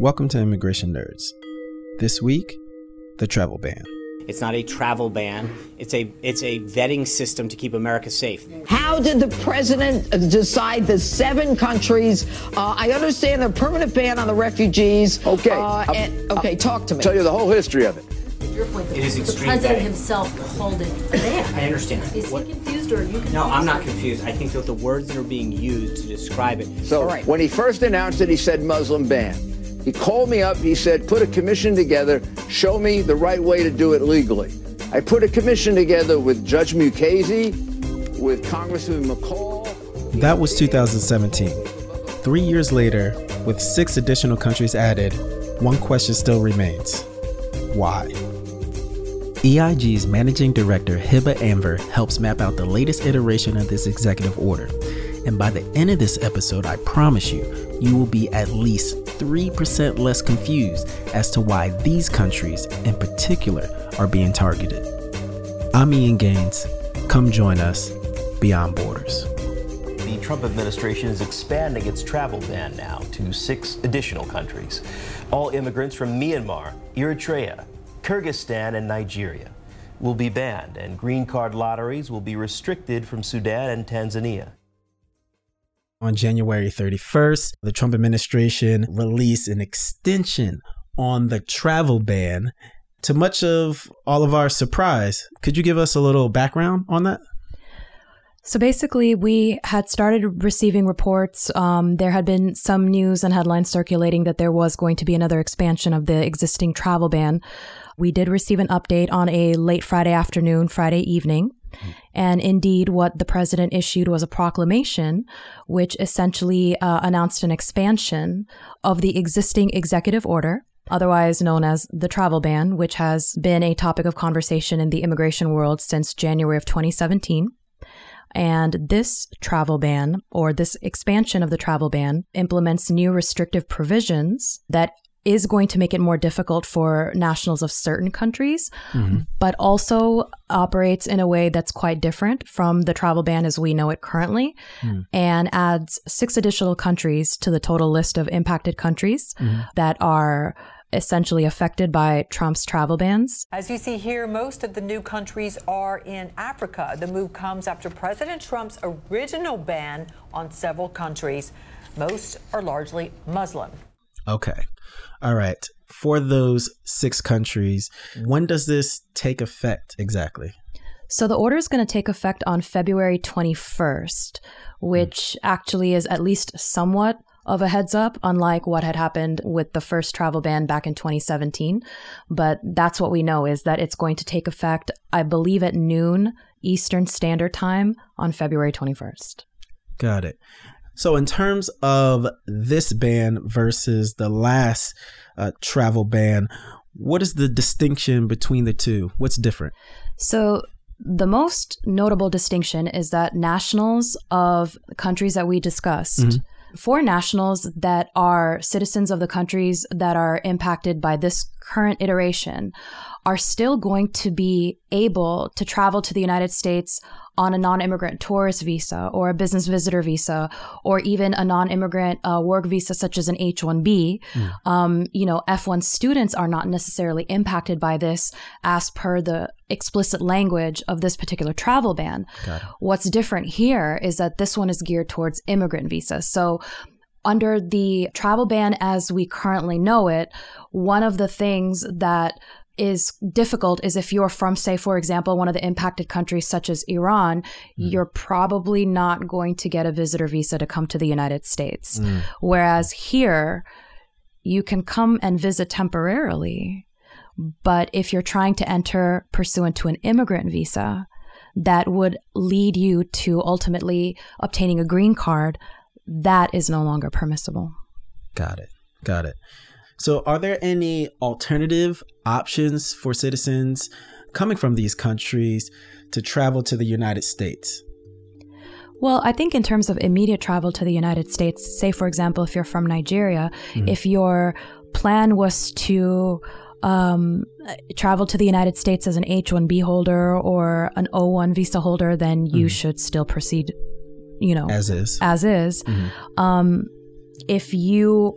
Welcome to Immigration Nerds. This week, the travel ban. It's not a travel ban. It's a it's a vetting system to keep America safe. How did the president decide the seven countries? Uh, I understand the permanent ban on the refugees. Okay. Uh, and, okay, talk to me. Tell you the whole history of it. Your point It is the president vetting. himself called it a ban. I understand. Is What- he confused or are you confused? No, I'm not confused. I think that the words that are being used to describe it. So All right. when he first announced it, he said Muslim ban. He called me up. He said, put a commission together. Show me the right way to do it legally. I put a commission together with Judge Mukasey, with Congressman McCaul. That was 2017. Three years later, with six additional countries added, one question still remains why? EIG's managing director, Hiba Anver, helps map out the latest iteration of this executive order. And by the end of this episode, I promise you, you will be at least 3% less confused as to why these countries in particular are being targeted. I'm Ian Gaines. Come join us beyond borders. The Trump administration is expanding its travel ban now to six additional countries. All immigrants from Myanmar, Eritrea, Kyrgyzstan, and Nigeria will be banned, and green card lotteries will be restricted from Sudan and Tanzania. On January 31st, the Trump administration released an extension on the travel ban. To much of all of our surprise, could you give us a little background on that? So basically, we had started receiving reports. Um, there had been some news and headlines circulating that there was going to be another expansion of the existing travel ban. We did receive an update on a late Friday afternoon, Friday evening. And indeed, what the president issued was a proclamation, which essentially uh, announced an expansion of the existing executive order, otherwise known as the travel ban, which has been a topic of conversation in the immigration world since January of 2017. And this travel ban, or this expansion of the travel ban, implements new restrictive provisions that is going to make it more difficult for nationals of certain countries, mm-hmm. but also operates in a way that's quite different from the travel ban as we know it currently, mm. and adds six additional countries to the total list of impacted countries mm-hmm. that are essentially affected by Trump's travel bans. As you see here, most of the new countries are in Africa. The move comes after President Trump's original ban on several countries. Most are largely Muslim. Okay. All right. For those six countries, when does this take effect exactly? So the order is going to take effect on February 21st, which actually is at least somewhat of a heads up, unlike what had happened with the first travel ban back in 2017. But that's what we know is that it's going to take effect, I believe, at noon Eastern Standard Time on February 21st. Got it. So, in terms of this ban versus the last uh, travel ban, what is the distinction between the two? What's different? So the most notable distinction is that nationals of countries that we discussed, for nationals that are citizens of the countries that are impacted by this current iteration, are still going to be able to travel to the United States on a non-immigrant tourist visa or a business visitor visa or even a non-immigrant uh, work visa such as an H-1B. Um, you know, F1 students are not necessarily impacted by this as per the explicit language of this particular travel ban. What's different here is that this one is geared towards immigrant visas. So under the travel ban as we currently know it, one of the things that is difficult is if you're from, say, for example, one of the impacted countries such as Iran, mm. you're probably not going to get a visitor visa to come to the United States. Mm. Whereas here, you can come and visit temporarily. But if you're trying to enter pursuant to an immigrant visa, that would lead you to ultimately obtaining a green card, that is no longer permissible. Got it. Got it. So, are there any alternative options for citizens coming from these countries to travel to the United States? Well, I think in terms of immediate travel to the United States, say, for example, if you're from Nigeria, if your plan was to um, travel to the United States as an H 1B holder or an O 1 visa holder, then you should still proceed, you know, As is. as is. Um, if you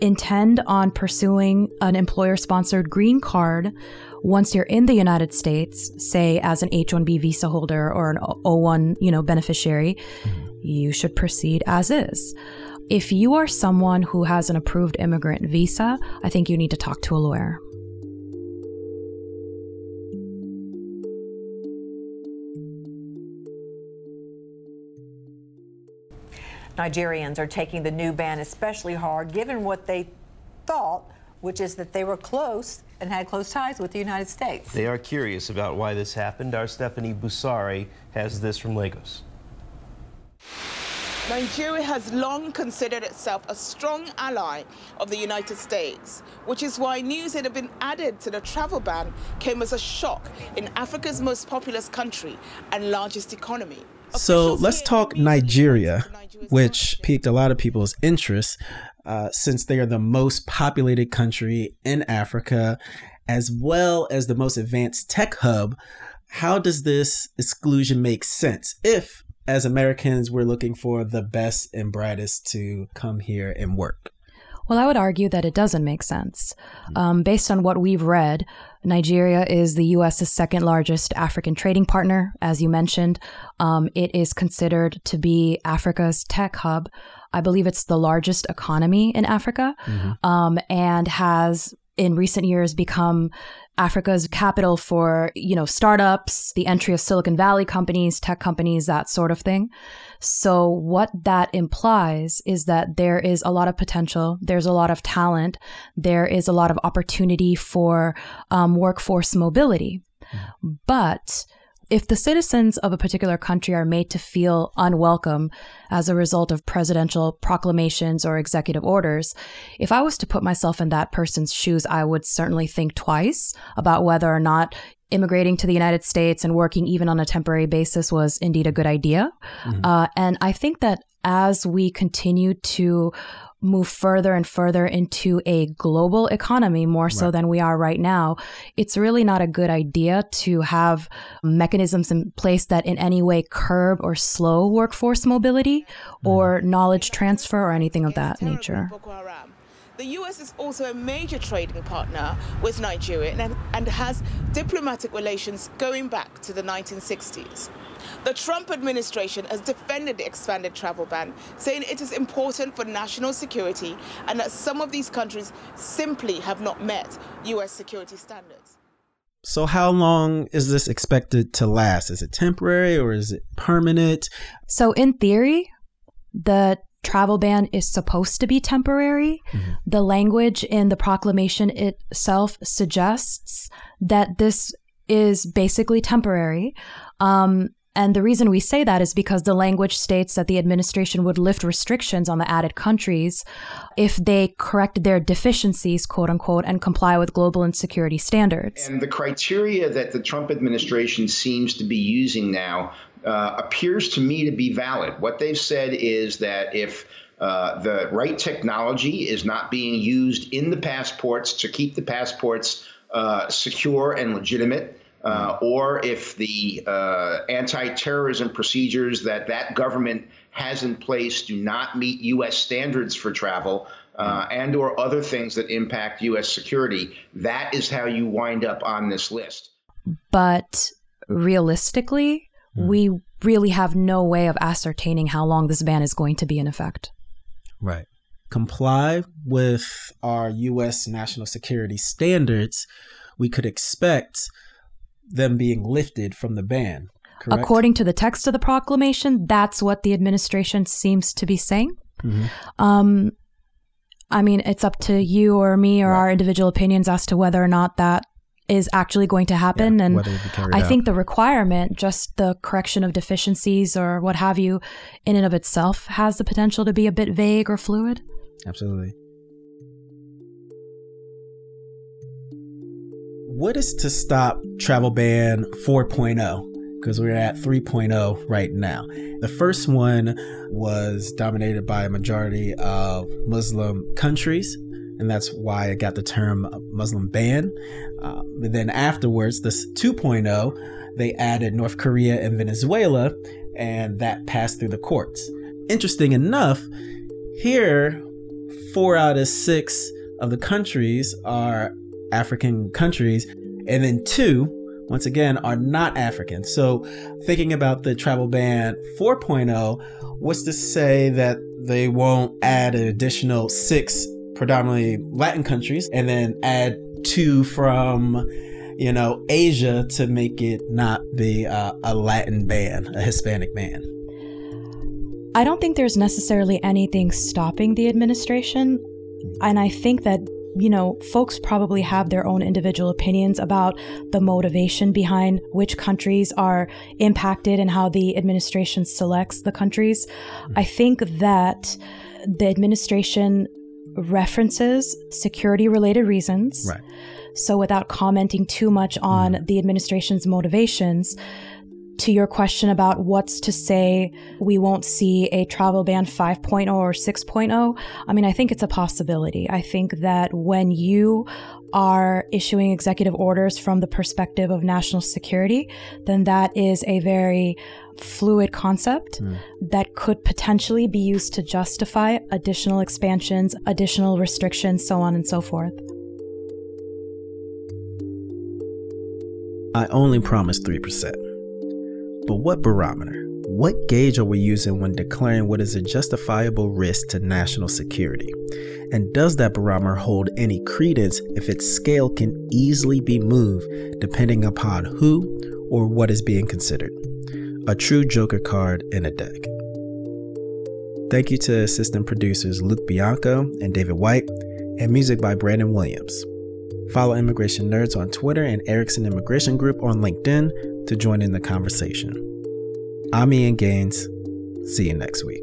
intend on pursuing an employer sponsored green card once you're in the United States, say as an H-1B visa holder or an O1, you know, beneficiary, mm-hmm. you should proceed as is. If you are someone who has an approved immigrant visa, I think you need to talk to a lawyer. Nigerians are taking the new ban especially hard given what they thought, which is that they were close and had close ties with the United States. They are curious about why this happened. Our Stephanie Busari has this from Lagos. Nigeria has long considered itself a strong ally of the United States, which is why news that had been added to the travel ban came as a shock in Africa's most populous country and largest economy. So let's talk Nigeria, which piqued a lot of people's interest uh, since they are the most populated country in Africa, as well as the most advanced tech hub. How does this exclusion make sense if, as Americans, we're looking for the best and brightest to come here and work? Well, I would argue that it doesn't make sense. Um, based on what we've read, Nigeria is the U.S.'s second largest African trading partner, as you mentioned. Um, it is considered to be Africa's tech hub. I believe it's the largest economy in Africa um, and has in recent years become Africa's capital for, you know, startups, the entry of Silicon Valley companies, tech companies, that sort of thing. So what that implies is that there is a lot of potential. There's a lot of talent. There is a lot of opportunity for um, workforce mobility. But if the citizens of a particular country are made to feel unwelcome as a result of presidential proclamations or executive orders, if I was to put myself in that person's shoes, I would certainly think twice about whether or not immigrating to the United States and working even on a temporary basis was indeed a good idea. Uh, and I think that as we continue to move further and further into a global economy more so than we are right now, it's really not a good idea to have mechanisms in place that in any way curb or slow workforce mobility mm. or knowledge transfer or anything of that nature. The US is also a major trading partner with Nigeria and, and has diplomatic relations going back to the 1960s. The Trump administration has defended the expanded travel ban, saying it is important for national security and that some of these countries simply have not met US security standards. So, how long is this expected to last? Is it temporary or is it permanent? So, in theory, the travel ban is supposed to be temporary. The language in the proclamation itself suggests that this is basically temporary. Um, and the reason we say that is because the language states that the administration would lift restrictions on the added countries if they correct their deficiencies, quote unquote, and comply with global and security standards. And the criteria that the Trump administration seems to be using now uh, appears to me to be valid. What they've said is that if uh, the right technology is not being used in the passports to keep the passports uh, secure and legitimate, uh, or if the uh, anti-terrorism procedures that that government has in place do not meet U.S. standards for travel, uh, and or other things that impact U.S. security, that is how you wind up on this list. But realistically, we really have no way of ascertaining how long this ban is going to be in effect. Right. Comply with our U.S. national security standards, we could expect them being lifted from the ban. Correct? According to the text of the proclamation, that's what the administration seems to be saying. Um, I mean, it's up to you or me or our individual opinions as to whether or not that is actually going to happen. Yeah, and I out. think the requirement, just the correction of deficiencies or what have you, in and of itself, has the potential to be a bit vague or fluid. Absolutely. What is to stop travel ban 4.0? Because we're at 3.0 right now. The first one was dominated by a majority of Muslim countries, and that's why it got the term Muslim ban. Uh, but then afterwards, this 2.0, they added North Korea and Venezuela, and that passed through the courts. Interesting enough, here four out of six of the countries are African countries, and then two, once again, are not African. So, thinking about the travel ban 4.0, what's to say that they won't add an additional six predominantly Latin countries and then add two from, you know, Asia to make it not be uh, a Latin ban, a Hispanic ban? I don't think there's necessarily anything stopping the administration. And I think that, you know, folks probably have their own individual opinions about the motivation behind which countries are impacted and how the administration selects the countries. I think that the administration references security related reasons. Right. So, without commenting too much on mm-hmm. the administration's motivations, to your question about what's to say we won't see a travel ban 5.0 or 6.0, I mean, I think it's a possibility. I think that when you are issuing executive orders from the perspective of national security, then that is a very fluid concept hmm. that could potentially be used to justify additional expansions, additional restrictions, so on and so forth. I only promised 3%. But what barometer? What gauge are we using when declaring what is a justifiable risk to national security? And does that barometer hold any credence if its scale can easily be moved depending upon who or what is being considered? A true Joker card in a deck. Thank you to assistant producers Luke Bianco and David White, and music by Brandon Williams. Follow Immigration Nerds on Twitter and Erickson Immigration Group on LinkedIn to join in the conversation. I'm Ian Gaines. See you next week.